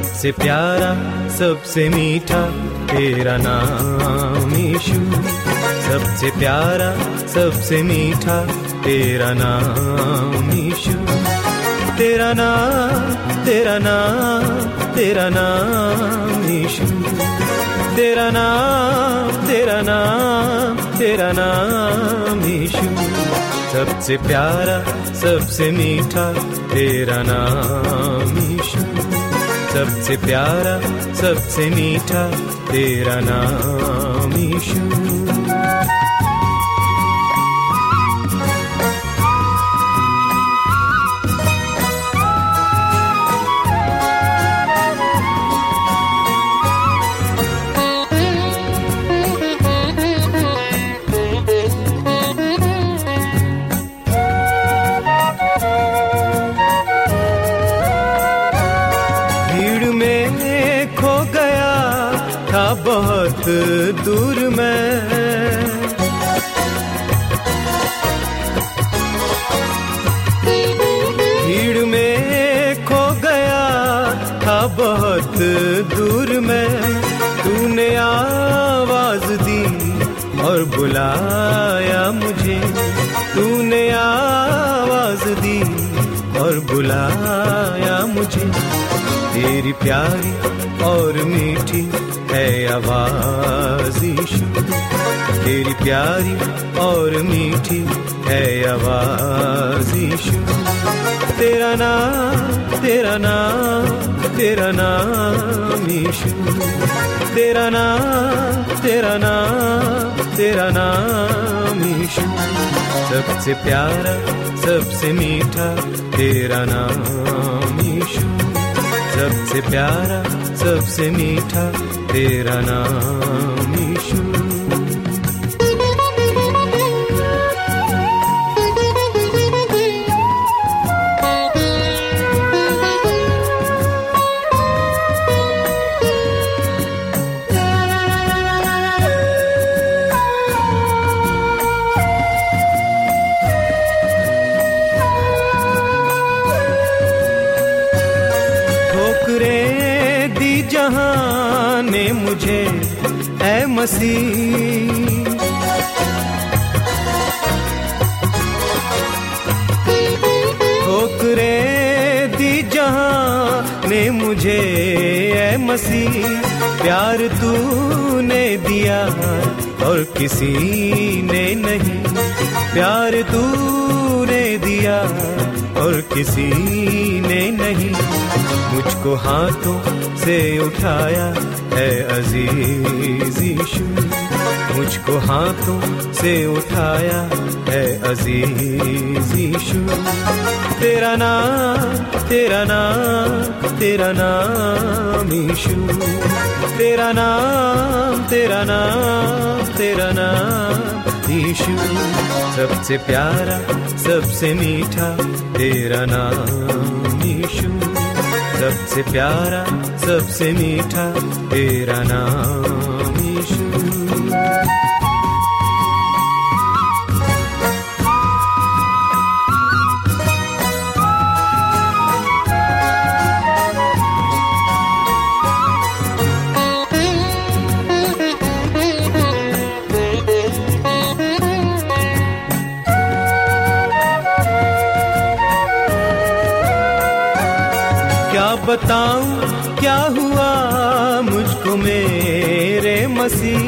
सबसे प्यारा, सबसे मीठा, तेरा नाम यीशु। सबसे प्यारा, सबसे मीठा, तेरा नाम यीशु। तेरा नाम तेरा नाम तेरा नाम यीशु। तेरा नाम तेरा नाम तेरा नाम यीशु। सबसे प्यारा, सबसे मीठा, तेरा नाम यीशु। सबसे प्यारा सबसे मीठा तेरा नाम यीशु मीठी है आवाज़ यीशु तेरी प्यारी और मीठी है आवाज़ यीशु तेरा नाम तेरा नाम तेरा नाम यीशु तेरा नाम तेरा नाम तेरा नाम यीशु सबसे प्यारा, सबसे मीठा तेरा नाम सबसे प्यारा सबसे मीठा तेरा नाम यीशु जहाँ ने मुझे, ऐ मसीह। ठोकरे दी जहाँ ने मुझे, ऐ मसीह। प्यार तूने दिया और किसी ने नहीं। प्यार तूने दिया और किसी ने नहीं मुझको हाथों से उठाया है अज़ीज़ यीशु मुझको हाथों से उठाया है अज़ीज़ यीशु तेरा नाम तेरा नाम तेरा नाम यीशु तेरा नाम तेरा नाम तेरा नाम यीशु सबसे प्यारा सबसे मीठा तेरा नाम यीशु। सबसे प्यारा सबसे मीठा तेरा नाम बताऊँ, क्या हुआ मुझको मेरे मसीह?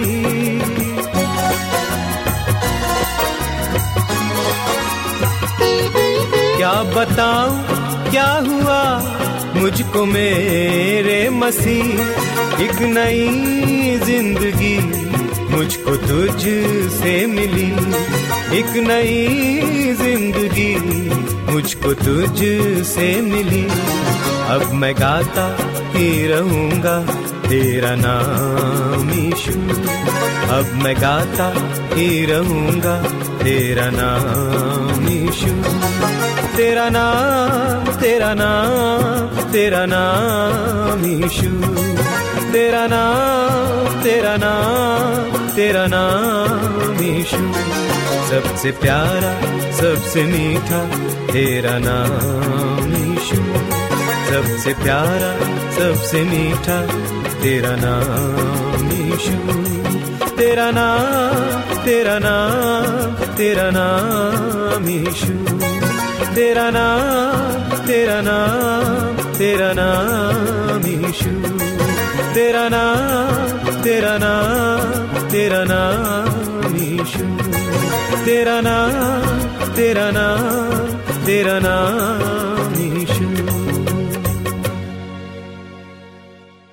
क्या बताऊँ, क्या हुआ मुझको मेरे मसीह? एक नई ज़िंदगी मुझको तुझ से मिली। एक नई ज़िंदगी मुझको तुझ से मिली। अब मैं गाता ही रहूँगा, तेरा नाम ईशु अब मैं गाता ही रहूँगा, तेरा नाम ईशु तेरा नाम तेरा नाम तेरा नाम ईशु तेरा नाम तेरा नाम तेरा नाम ईशु सबसे प्यारा, सबसे मीठा, तेरा नाम ईशु सबसे प्यारा, सबसे मीठा, तेरा नाम ईशु तेरा नाम तेरा नाम तेरा नाम ईशु तेरा नाम तेरा नाम तेरा नाम ईशु तेरा नाम तेरा नाम तेरा नाम ईशु तेरा नाम तेरा नाम तेरा नाम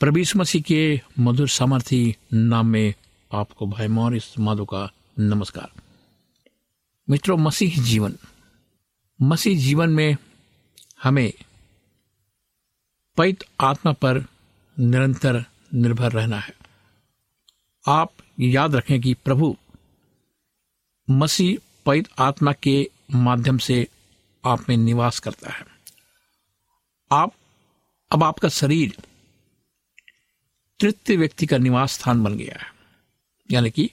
प्रभीस मसीह के मधुर सामर्थी नाम में आपको भाई मॉरिस माधो का नमस्कार। मित्रों, मसीह जीवन मसीह जीवन में हमें पैत आत्मा पर निरंतर निर्भर रहना है। आप याद रखें कि प्रभु मसीह पैत आत्मा के माध्यम से आप में निवास करता है। आप, अब आपका शरीर तृतीय व्यक्ति का निवास स्थान बन गया है। यानी कि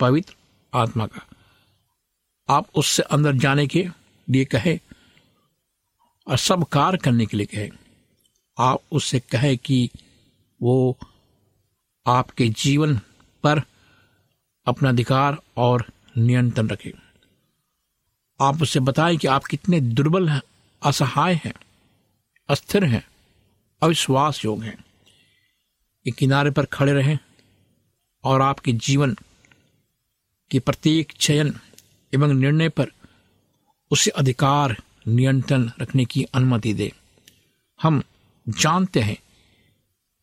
पवित्र आत्मा का। आप उससे अंदर जाने के लिए कहे और सब कार्य करने के लिए कहे। आप उससे कहे कि वो आपके जीवन पर अपना अधिकार और नियंत्रण रखे। आप उससे बताएँ कि आप कितने दुर्बल हैं, असहाय हैं, अस्थिर हैं अविश्वास योग हैं। एक किनारे पर खड़े रहें और आपके जीवन के प्रत्येक चयन एवं निर्णय पर उसे अधिकार नियंत्रण रखने की अनुमति दे। हम जानते हैं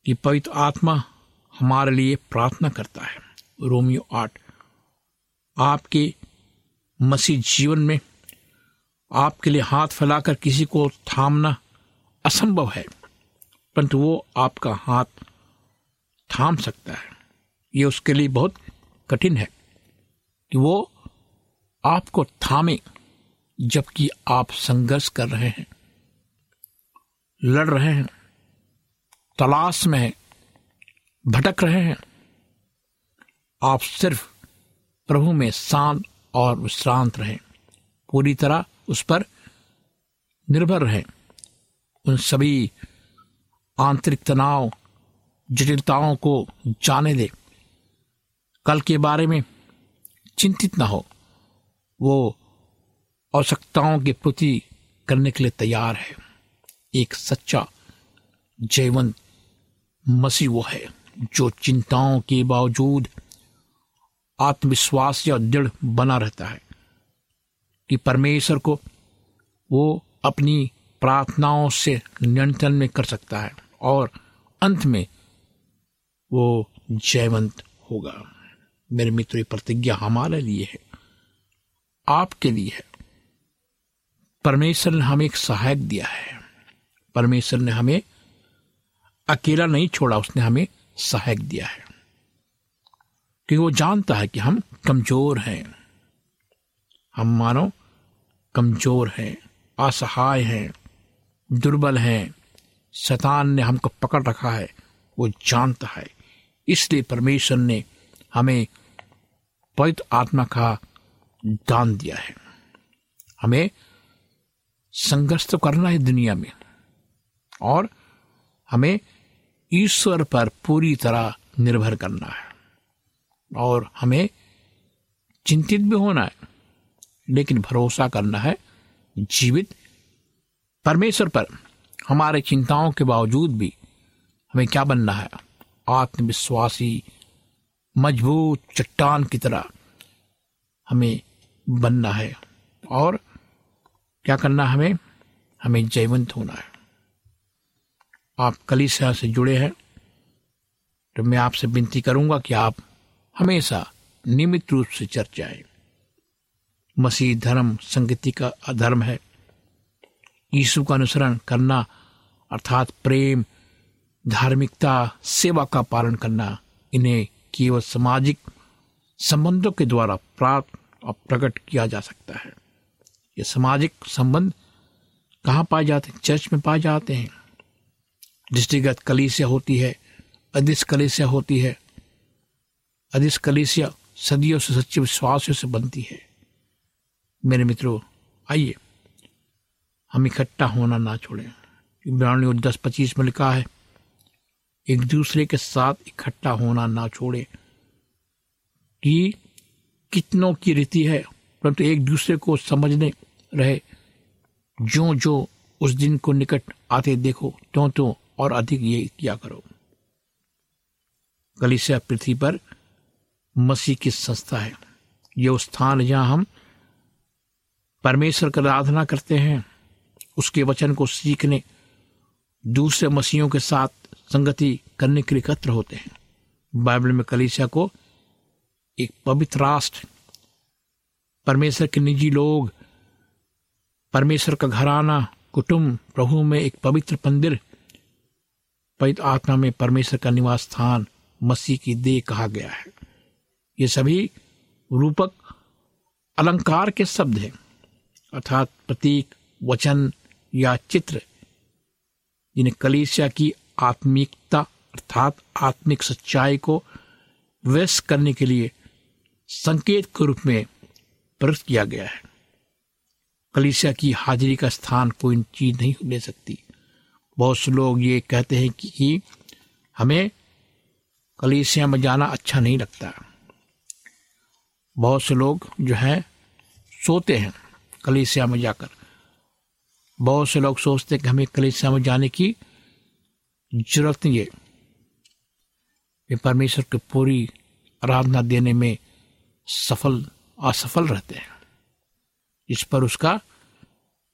कि पवित्र आत्मा हमारे लिए प्रार्थना करता है। रोमियो आठ, आपके मसीह जीवन में आपके लिए हाथ फैलाकर किसी को थामना असंभव है, परंतु वो आपका हाथ थाम सकता है। ये उसके लिए बहुत कठिन है कि वो आपको थामे जबकि आप संघर्ष कर रहे हैं, लड़ रहे हैं, तलाश में हैं, भटक रहे हैं। आप सिर्फ़ प्रभु में शांत और विश्रांत रहें। पूरी तरह उस पर निर्भर रहें। उन सभी आंतरिक तनाव जटिलताओं को जाने दे। कल के बारे में चिंतित ना हो। वो आवश्यकताओं के प्रति करने के लिए तैयार है। एक सच्चा, जयवंत मसीह वो है, जो चिंताओं के बावजूद आत्मविश्वास या दृढ़ बना रहता है। कि परमेश्वर को वो अपनी प्रार्थनाओं से नियंत्रण में कर सकता है और अंत में वो जयवंत होगा। मेरे मित्र प्रतिज्ञा हमारे लिए है, आपके लिए है। परमेश्वर ने हमें एक सहायक दिया है। परमेश्वर ने हमें अकेला नहीं छोड़ा, उसने हमें सहायक दिया है। क्योंकि वो जानता है कि हम कमज़ोर हैं। हम मानो कमज़ोर हैं, असहाय हैं, दुर्बल हैं। शैतान ने हमको पकड़ रखा है, वो जानता है। इसलिए परमेश्वर ने हमें पवित्र आत्मा का दान दिया है। हमें संघर्ष तो करना है दुनिया में, और हमें ईश्वर पर पूरी तरह निर्भर करना है, और हमें चिंतित भी होना है, लेकिन भरोसा करना है जीवित परमेश्वर पर। हमारे चिंताओं के बावजूद भी हमें क्या बनना है? आत्मविश्वासी, मज़बूत चट्टान की तरह हमें बनना है। और क्या करना हमें? हमें जयवंत होना है। आप कलिसिया से जुड़े हैं तो मैं आपसे विनती करूँगा कि आप हमेशा नियमित रूप से चर्चाएँ। मसीह धर्म संगति का अधर्म है। यीशु का अनुसरण करना, अर्थात प्रेम धार्मिकता, सेवा का पालन करना, इन्हें केवल सामाजिक संबंधों के द्वारा प्राप्त और प्रकट किया जा सकता है। ये सामाजिक संबंध कहाँ पाए जाते हैं? चर्च में पाए जाते हैं। दृष्टिगत कलीसिया होती है अधिस कलीसिया होती है। अधिस कलीसिया सदियों से सच्चे विश्वासियों से बनती है। मेरे मित्रों, आइए, हम इकट्ठा होना ना छोड़ें। इब्रानियों दस पच्चीस में लिखा है एक दूसरे के साथ इकट्ठा होना ना छोड़े। कि कितनों की रीति है, परंतु एक दूसरे को समझने रहे। जो जो उस दिन को निकट आते देखो त्यों त्यों और अधिक ये किया करो। कलिसिया पृथ्वी पर मसीह की संस्था है। उस स्थान जहाँ हम परमेश्वर की आराधना करते हैं, उसके वचन को सीखने, दूसरे मसीहों के साथ संगति करने के लिए एकत्र होते हैं। बाइबल में कलिसिया को एक पवित्र राष्ट्र, परमेश्वर के निजी लोग, परमेश्वर का घराना, कुटुंब, प्रभु में एक पवित्र मंदिर, पवित्र आत्मा में परमेश्वर का निवास स्थान मसीह की देह कहा गया है। ये सभी रूपक अलंकार के शब्द हैं, अर्थात प्रतीक, वचन या चित्र, जिन्हें कलीसिया की आत्मिकता अर्थात आत्मिक सच्चाई को व्यस्त करने के लिए संकेत के रूप में प्रकट किया गया है। कलिसिया की हाजिरी का स्थान कोई चीज़ नहीं ले सकती। बहुत से लोग ये कहते हैं कि हमें कलिसिया में जाना अच्छा नहीं लगता। बहुत से लोग जो है, सोते हैं कलिसिया में जाकर। बहुत से लोग सोचते हैं कि हमें कलिसिया में जाने की ज़रूरत नहीं है। वे परमेश्वर की पूरी आराधना देने में सफल, असफल रहते हैं। इस पर उसका,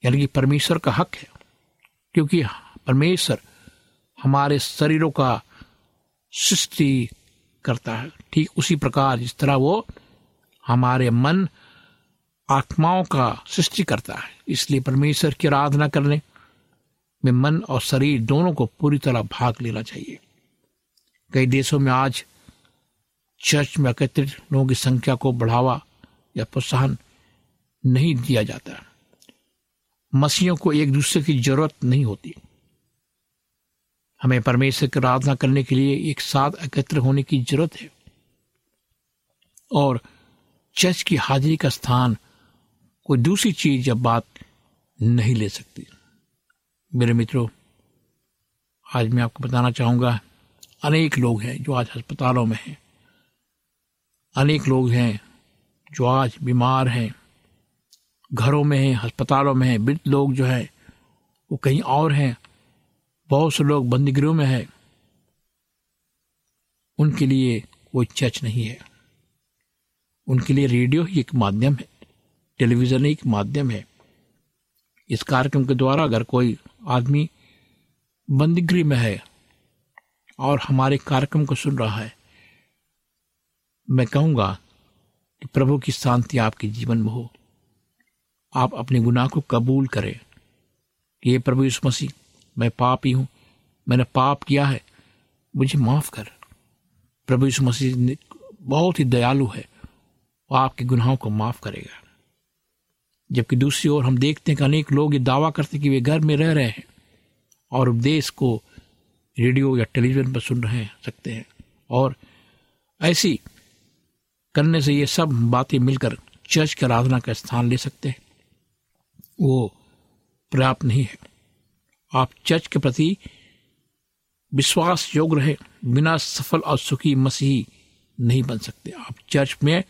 यानी कि परमेश्वर का हक है। क्योंकि परमेश्वर हमारे शरीरों का सृष्टि करता है। ठीक उसी प्रकार जिस तरह वो हमारे मन आत्माओं का सृष्टि करता है। इसलिए परमेश्वर की आराधना करने में मन और शरीर दोनों को पूरी तरह भाग लेना चाहिए। कई देशों में आज चर्च में एकत्रित लोगों की संख्या को बढ़ावा या प्रोत्साहन नहीं दिया जाता। मसीहों को एक दूसरे की ज़रूरत नहीं होती। हमें परमेश्वर की आराधना करने के लिए एक साथ एकत्र होने की ज़रूरत है। और चर्च की हाजिरी का स्थान कोई दूसरी चीज़ या बात नहीं ले सकती। मेरे मित्रों, आज मैं आपको बताना चाहूँगा, अनेक लोग हैं जो आज अस्पतालों में हैं। अनेक लोग हैं जो आज बीमार हैं, घरों में हैं, अस्पतालों में हैं। वृद्ध लोग जो हैं, वो कहीं और हैं। बहुत से लोग बंदीगृहों में हैं। उनके लिए कोई चर्च नहीं है। उनके लिए रेडियो ही एक माध्यम है, टेलीविज़न ही एक माध्यम है। इस कार्यक्रम के द्वारा अगर कोई आदमी बंदीगृह में है और हमारे कार्यक्रम को सुन रहा है। मैं कहूँगा कि प्रभु की शांति आपके जीवन में हो। आप अपने गुनाह को कबूल करें। कि ये प्रभु यीशु मसीह, मैं पाप ही हूँ, मैंने पाप किया है, मुझे माफ़ कर। प्रभु यीशु मसीह बहुत ही दयालु है, वो आपके गुनाहों को माफ़ करेगा। जबकि दूसरी ओर हम देखते हैं कि अनेक लोग ये दावा करते हैं कि वे घर में रह रहे हैं और उपदेश को रेडियो या टेलीविज़न पर सुन रहे सकते हैं। और ऐसी करने से ये सब बातें मिलकर चर्च की आराधना का स्थान ले सकते हैं। वो पर्याप्त नहीं है। आप चर्च के प्रति विश्वास योग्य रहे, बिना सफल और सुखी मसीही नहीं बन सकते। आप चर्च में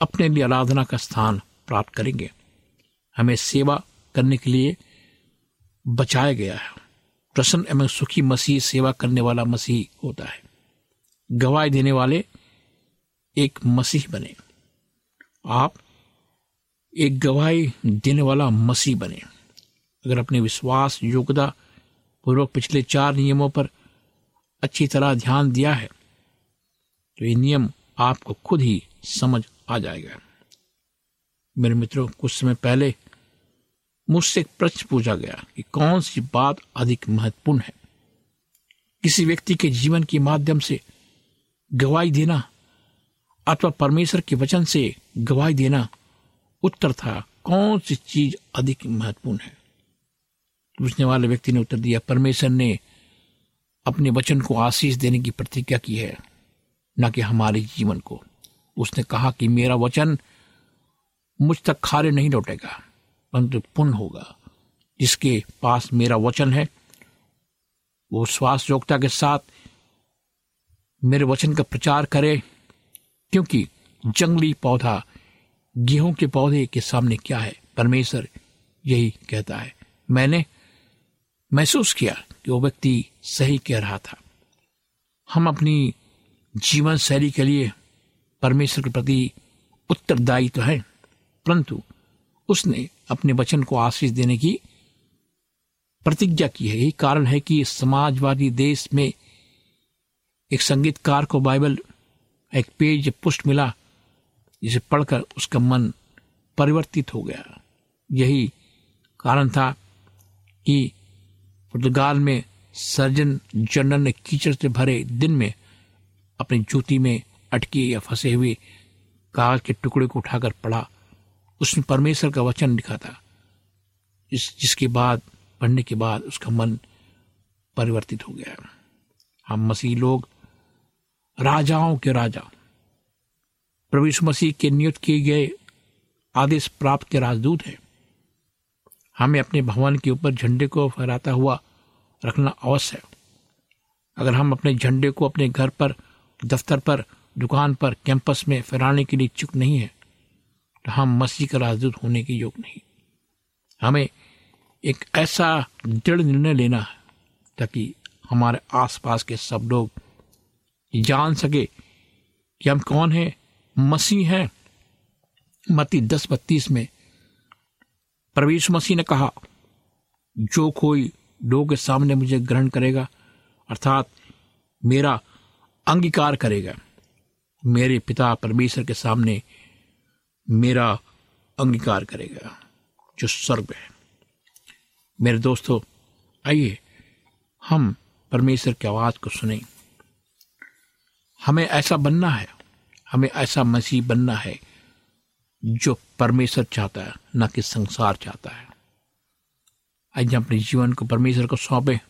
अपने लिए आराधना का स्थान प्राप्त करेंगे। हमें सेवा करने के लिए बचाया गया है। प्रसन्न एवं सुखी मसीह सेवा करने वाला मसीह होता है। गवाही देने वाले एक मसीह बने। आप एक गवाही देने वाला मसीह बने। अगर अपने विश्वास, योग्यता पूर्वक पिछले चार नियमों पर अच्छी तरह ध्यान दिया है तो ये नियम आपको खुद ही समझ आ जाएगा। मेरे मित्रों, कुछ समय पहले मुझसे एक प्रश्न पूछा गया कि कौन सी बात अधिक महत्वपूर्ण है? किसी व्यक्ति के जीवन के माध्यम से गवाही देना अथवा परमेश्वर के वचन से गवाही देना उत्तर था, कौन सी चीज़ अधिक महत्वपूर्ण है? पूछने वाले व्यक्ति ने उत्तर दिया, परमेश्वर ने अपने वचन को आशीष देने की प्रतिज्ञा की है, न कि हमारे जीवन को। उसने कहा कि मेरा वचन मुझ तक खारे नहीं लौटेगा। परंतु पुण्य होगा, जिसके पास मेरा वचन है। वो श्वास योग्यता के साथ मेरे वचन का प्रचार करे, क्योंकि जंगली पौधा गेहूँ के पौधे के सामने क्या है? परमेश्वर यही कहता है। मैंने महसूस किया कि वो व्यक्ति सही कह रहा था। हम अपनी जीवन शैली के लिए परमेश्वर के प्रति उत्तरदायी तो है, परंतु उसने अपने वचन को आशीष देने की प्रतिज्ञा की है। यही कारण है कि समाजवादी देश में एक संगीतकार को बाइबल एक पेज पुष्ट मिला, जिसे पढ़कर उसका मन परिवर्तित हो गया। यही कारण था कि पुर्तगाल में सर्जन जनरल ने कीचड़ से भरे दिन में अपनी जूती में अटके या फंसे हुए कागज़ के टुकड़े को उठाकर पढ़ा। उसमें परमेश्वर का वचन लिखा था। जिस, जिसके बाद पढ़ने के बाद उसका मन परिवर्तित हो गया। हम मसीह लोग, राजाओं के राजा, प्रभु यीशु मसीह के नियुक्त किए गए आदेश प्राप्त के राजदूत हैं। हमें अपने भवन के ऊपर झंडे को फहराता हुआ रखना अवश्य है। अगर हम अपने झंडे को अपने घर पर, दफ्तर पर, दुकान पर, कैंपस में फहराने के लिए इच्छुक नहीं है तो हम मसीह का राजदूत होने के योग नहीं। हमें एक ऐसा दृढ़ निर्णय लेना है, ताकि हमारे आसपास के सब लोग जान सके कि हम कौन हैं, मसीह हैं। मती दस बत्तीस में प्रवीष मसीह ने कहा, जो कोई लोग के सामने मुझे ग्रहण करेगा, अर्थात मेरा अंगीकार करेगा, मेरे पिता परमेश्वर के सामने मेरा अंगीकार करेगा, जो स्वर्ग है। मेरे दोस्तों, आइए हम परमेश्वर की आवाज़ को सुने। हमें ऐसा बनना है, हमें ऐसा मसीह बनना है, जो परमेश्वर चाहता है, न कि संसार चाहता है। आज अपने जीवन को परमेश्वर को सौंपे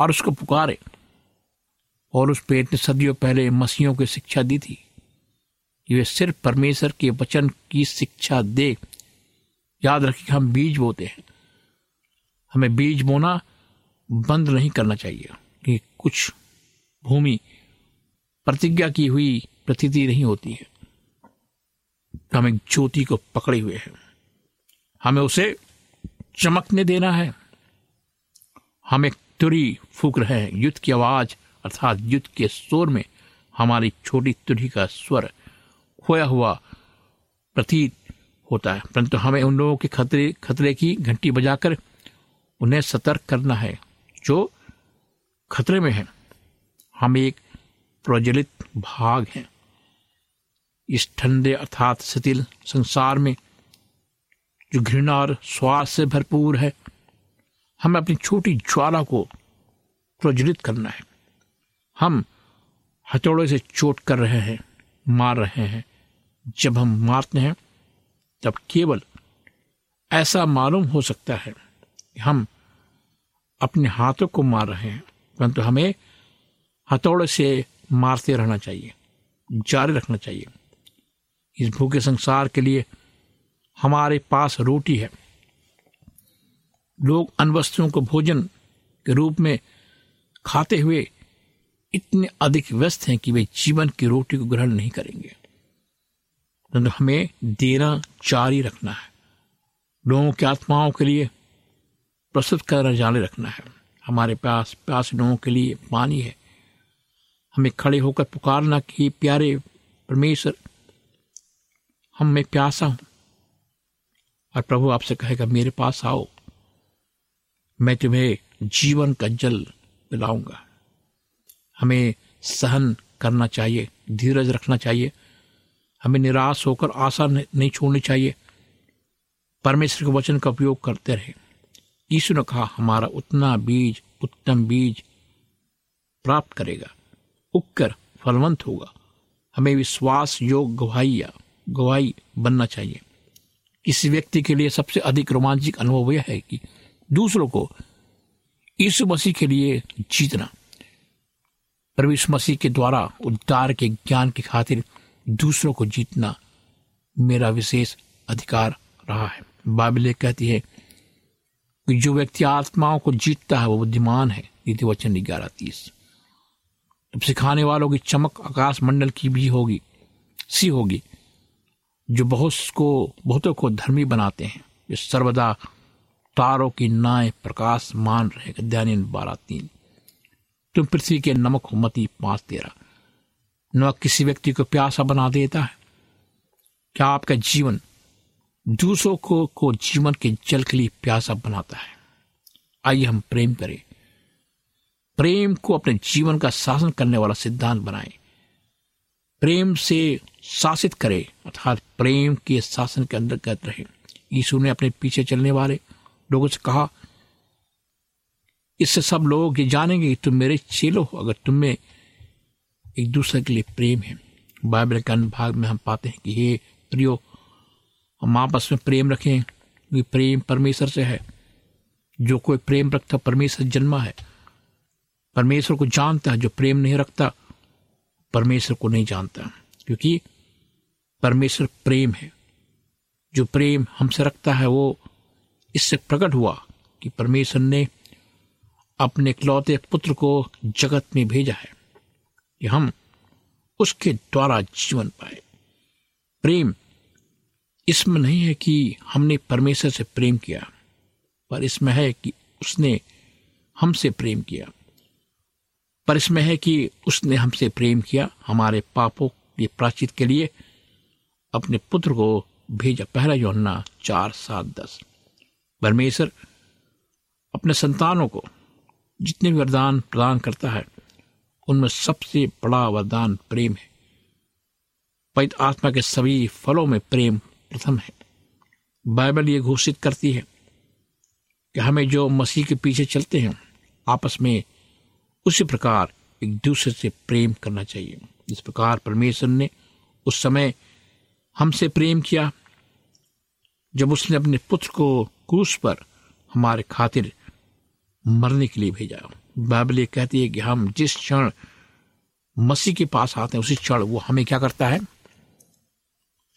और उसको पुकारे। और उस पे इतने सदियों पहले मसीहों की शिक्षा दी थी। वे सिर्फ़ परमेश्वर के वचन की शिक्षा दे। याद रखिए हम बीज बोते हैं। हमें बीज बोना बंद नहीं करना चाहिए कि कुछ भूमि प्रतिज्ञा की हुई प्रतीति नहीं होती है। तो हम एक ज्योति को पकड़े हुए हैं। हमें उसे चमकने देना है। हम एक तुरी फूक रहे हैं। युद्ध की आवाज़ अर्थात युद्ध के स्वर में हमारी छोटी तुरी का स्वर खोया हुआ प्रतीत होता है। परंतु हमें उन लोगों के खतरे खतरे की घंटी बजाकर उन्हें सतर्क करना है जो खतरे में है। हम एक प्रज्वलित भाग हैं। इस ठंडे अर्थात शिथिल संसार में जो घृणा और स्वार्थ से भरपूर है, हमें अपनी छोटी ज्वाला को प्रज्वलित करना है। हम हथौड़े से चोट कर रहे हैं, मार रहे हैं। जब हम मारते हैं, तब केवल ऐसा मालूम हो सकता है कि हम अपने हाथों को मार रहे हैं, परंतु हमें हथौड़े से मारते रहना चाहिए, जारी रखना चाहिए। इस भूखे संसार के लिए हमारे पास रोटी है। लोग अन वस्तुओं को भोजन के रूप में खाते हुए इतने अधिक व्यस्त हैं कि वे जीवन की रोटी को ग्रहण नहीं करेंगे। हमें देना, जारी रखना है। लोगों की आत्माओं के लिए प्रस्तुत करना, जारी रखना है। हमारे पास प्यास लोगों के लिए पानी है। हमें खड़े होकर पुकारना कि, प्यारे परमेश्वर, हम मैं प्यासा हूँ। और प्रभु आपसे कहेगा, मेरे पास आओ। मैं तुम्हें जीवन का जल पिलाऊँगा हमें सहन करना चाहिए, धीरज रखना चाहिए। हमें निराश होकर आशा नहीं छोड़नी चाहिए। परमेश्वर के वचन का उपयोग करते रहे। यीशु ने कहा, हमारा उतना बीज, उत्तम बीज प्राप्त करेगा। उगकर फलवंत होगा। हमें विश्वास, योग गवाही गवाही बनना चाहिए। किसी व्यक्ति के लिए सबसे अधिक रोमांचक अनुभव यह है कि दूसरों को यीशु मसीह के लिए जीतना प्रवेश मसीह के द्वारा उद्धार के ज्ञान की खातिर दूसरों को जीतना मेरा विशेष अधिकार रहा है। बाइबल कहती है कि जो व्यक्ति आत्माओं को जीतता है, वो बुद्धिमान है, नीति वचन ग्यारह तीस। अब सिखाने वालों की चमक आकाश मंडल की भी होगी, सी होगी, जो बहुत को, बहुतों को धर्मी बनाते हैं, जो सर्वदा तारों की नाय प्रकाश मान रहे बारह तीन। तुम पृथ्वी के नमक हो मती पाँच तेरह। नमक किसी व्यक्ति को प्यासा बना देता है। क्या आपका जीवन दूसरों को, को जीवन के जल के लिए प्यासा बनाता है? आइए हम प्रेम करें। प्रेम को अपने जीवन का शासन करने वाला सिद्धांत बनाए। प्रेम से शासित करें अर्थात प्रेम के शासन के अंतर्गत रहे। यीशु ने अपने पीछे चलने वाले लोगों से कहा इससे सब लोग ये जानेंगे कि तुम मेरे चेलो हो। अगर तुम में एक दूसरे के लिए प्रेम है। बाइबल के अन्य भाग में हम पाते हैं कि हे प्रियो, हम आपस में प्रेम रखें क्योंकि प्रेम परमेश्वर से है। जो कोई प्रेम रखता परमेश्वर जन्मा है। परमेश्वर को जानता है, जो प्रेम नहीं रखता, परमेश्वर को नहीं जानता। क्योंकि परमेश्वर प्रेम है। जो प्रेम हमसे रखता है, वो इससे प्रकट हुआ कि परमेश्वर ने अपने इकलौते पुत्र को जगत में भेजा है। कि हम उसके द्वारा जीवन पाए। प्रेम, इसमें नहीं है कि हमने परमेश्वर से प्रेम किया, पर इसमें है कि उसने हमसे प्रेम किया। पर इसमें है कि उसने हमसे प्रेम किया, हमारे पापों के प्राचित के लिए, अपने पुत्र को भेजा। पहला योना चार सात दस। परमेश्वर अपने संतानों को जितने भी वरदान प्रदान करता है उनमें सबसे बड़ा वरदान प्रेम है। पवित्र आत्मा के सभी फलों में प्रेम प्रथम है। बाइबल ये घोषित करती है कि हमें जो मसीह के पीछे चलते हैं, आपस में उसी प्रकार एक दूसरे से प्रेम करना चाहिए। इस प्रकार परमेश्वर ने उस समय हमसे प्रेम किया, जब उसने अपने पुत्र को क्रूस पर हमारे खातिर मरने के लिए भेजा। बाइबल कहती है कि हम जिस क्षण मसीह के पास आते हैं, उसी क्षण वो हमें क्या करता है?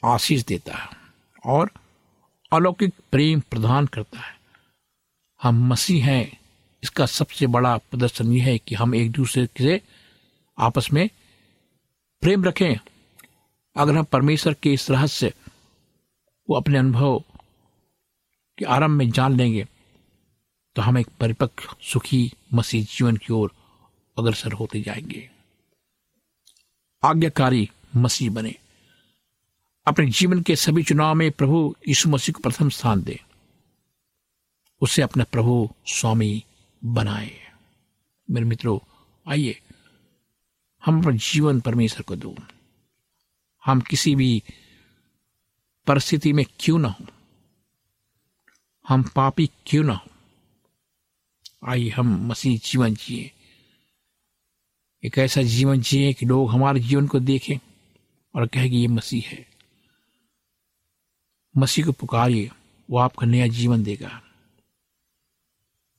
आशीष देता है और अलौकिक प्रेम प्रदान करता है। हम मसीह हैं, इसका सबसे बड़ा प्रदर्शन यह है कि हम एक दूसरे से आपस में प्रेम रखें। अगर हम परमेश्वर के इस रहस्य को अपने अनुभव के आरंभ में जान लेंगे तो हम एक परिपक्व, सुखी मसीह जीवन की ओर अग्रसर होते जाएँगे। आज्ञाकारी मसीह बने। अपने जीवन के सभी चुनाव में प्रभु यीशु मसीह को प्रथम स्थान दे। उसे अपना प्रभु स्वामी बनाए। मेरे मित्रों, आइए, हम अपना जीवन परमेश्वर को दो। हम किसी भी परिस्थिति में क्यों ना हो? हम पापी क्यों ना हो? आइए हम मसीह जीवन जिए। एक ऐसा जीवन जिए कि लोग हमारे जीवन को देखें और कहे कि ये मसीह है। मसीह को पुकारिए, वो आपका नया जीवन देगा।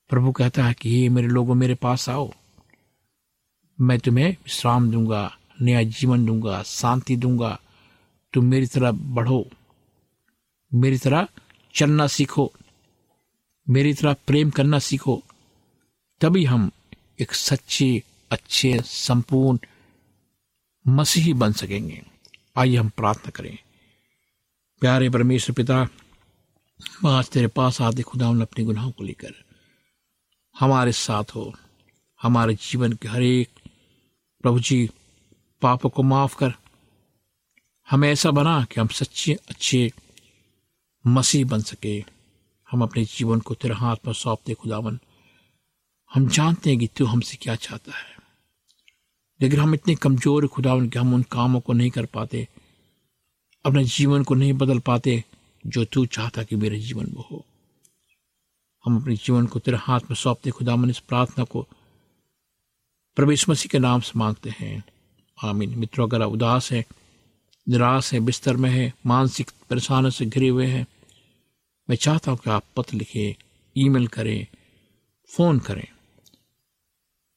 प्रभु कहता है कि ये मेरे लोगों, मेरे पास आओ। मैं तुम्हें विश्राम दूँगा, नया जीवन दूँगा, शांति दूँगा। तुम मेरी तरह बढ़ो, मेरी तरह चलना सीखो, मेरी तरह प्रेम करना सीखो। तभी हम एक सच्चे, अच्छे, संपूर्ण मसीही बन सकेंगे। आइए हम प्रार्थना करें। प्यारे परमेश्वर पिता आज तेरे पास आते खुदा अपने गुनाहों को लेकर हमारे साथ हो। हमारे जीवन के हर एक प्रभु जी, पापों को माफ़ कर। हमें ऐसा बना कि हम सच्चे, अच्छे मसीह बन सके। हम अपने जीवन को तेरे हाथ पर सौंपते खुदावन। हम जानते हैं कि तू हमसे क्या चाहता है। लेकिन हम इतने कमज़ोर खुदावन कि हम उन कामों को नहीं कर पाते, अपने जीवन को नहीं बदल पाते जो तू चाहता कि मेरे जीवन में हो। हम अपने जीवन को तेरे हाथ में सौंपते, खुदावन, इस प्रार्थना को प्रवेश मसीह के नाम से मांगते हैं। आमीन। मित्रों, अगर उदास है, निराश है, बिस्तर में है, मानसिक परेशानियों से घिरे हुए हैं, मैं चाहता हूँ कि आप पत्र लिखें, ईमेल करें, फ़ोन करें।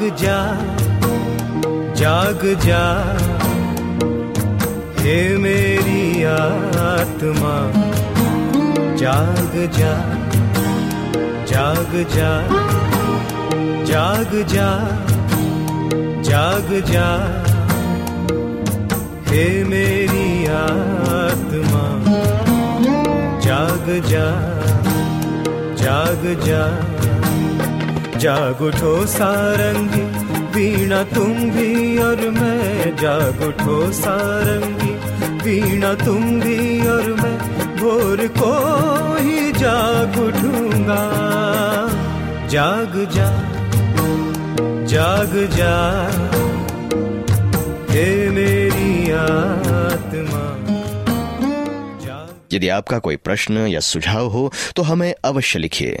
जाग जा जाग जा। हे मेरी आत्मा, जाग जा जाग जा जाग जा जाग जा। हे मेरी आत्मा, जाग जा जाग जा। जाग उठो सारंगी, वीणा तुम भी और मैं जाग उठो सारंगी, वीणा तुम भी और मैं भोर को ही जाग उठूँगा जाग जा जाग जा, हे मेरी आत्मा। यदि आपका कोई प्रश्न या सुझाव हो तो हमें अवश्य लिखिए।